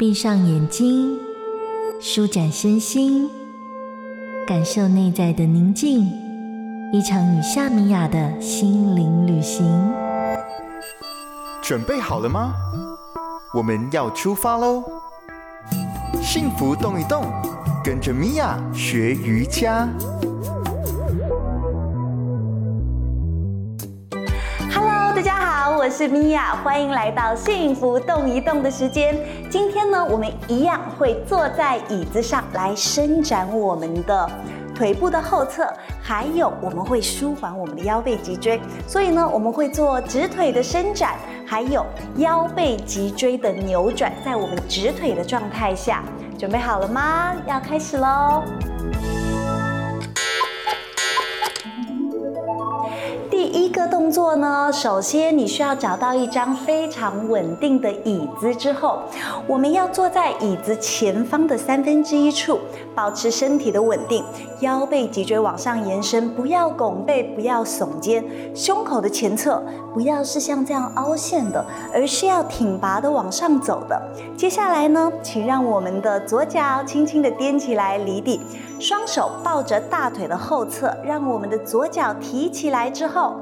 闭上眼睛，舒展身心，感受内在的宁静。一场与夏米雅的心灵旅行。准备好了吗？我们要出发喽！幸福动一动，跟着米娅学瑜伽。我是米娅，欢迎来到幸福动一动的时间。今天呢，我们一样会坐在椅子上来伸展我们的腿部的后侧，还有我们会舒缓我们的腰背脊椎。所以呢，我们会做直腿的伸展，还有腰背脊椎的扭转。在我们直腿的状态下，准备好了吗？要开始喽！作呢？首先，你需要找到一张非常稳定的椅子。之后，我们要坐在椅子前方的三分之一处，保持身体的稳定，腰背脊椎往上延伸，不要拱背，不要耸肩，胸口的前侧不要是像这样凹陷的，而是要挺拔的往上走的。接下来呢，请让我们的左脚轻轻的踮起来离地，双手抱着大腿的后侧，让我们的左脚提起来之后。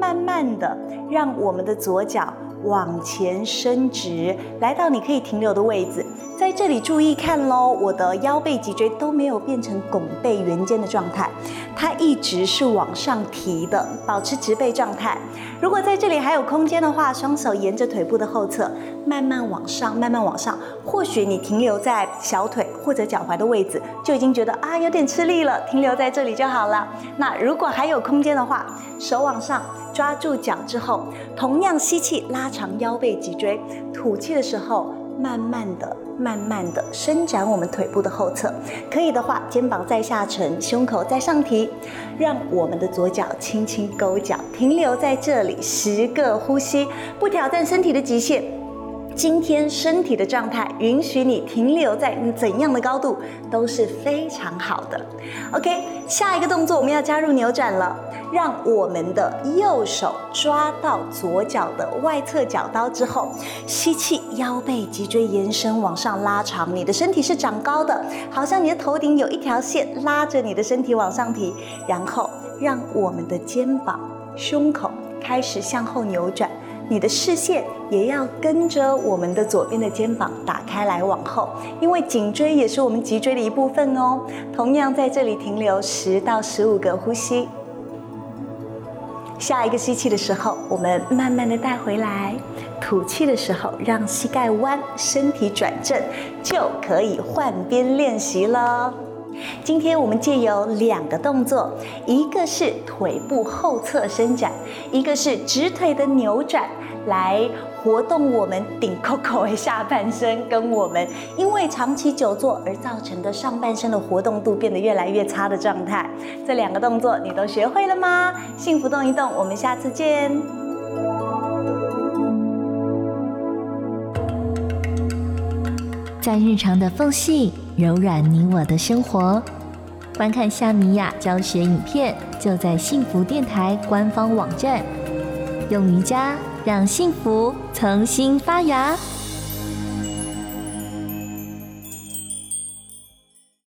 慢慢的，让我们的左脚往前伸直，来到你可以停留的位置。在这里注意看喽，我的腰背脊椎都没有变成拱背圆肩的状态，它一直是往上提的，保持直背状态。如果在这里还有空间的话，双手沿着腿部的后侧慢慢往上，慢慢往上。或许你停留在小腿或者脚踝的位置，就已经觉得啊有点吃力了，停留在这里就好了。那如果还有空间的话，手往上。抓住脚之后，同样吸气，拉长腰背脊椎；吐气的时候，慢慢的、慢慢的伸展我们腿部的后侧。可以的话，肩膀再下沉，胸口再上提，让我们的左脚轻轻勾脚，停留在这里十个呼吸，不挑战身体的极限。今天身体的状态允许你停留在怎样的高度都是非常好的。OK，下一个动作我们要加入扭转了，让我们的右手抓到左脚的外侧脚刀之后，吸气，腰背脊椎延伸往上拉长，你的身体是长高的，好像你的头顶有一条线拉着你的身体往上提，然后让我们的肩膀、胸口开始向后扭转。你的视线也要跟着我们的左边的肩膀打开来往后，因为颈椎也是我们脊椎的一部分哦。同样在这里停留十到十五个呼吸。下一个吸气的时候，我们慢慢的带回来；吐气的时候，让膝盖弯，身体转正，就可以换边练习了。今天我们借由两个动作，一个是腿部后侧伸展，一个是直腿的扭转，来活动我们顶 Coco 的下半身，跟我们因为长期久坐而造成的上半身的活动度变得越来越差的状态。这两个动作你都学会了吗？幸福动一动，我们下次见。在日常的缝隙。柔软你我的生活，观看夏米雅教学影片，就在幸福电台官方网站。用瑜伽让幸福重新发芽。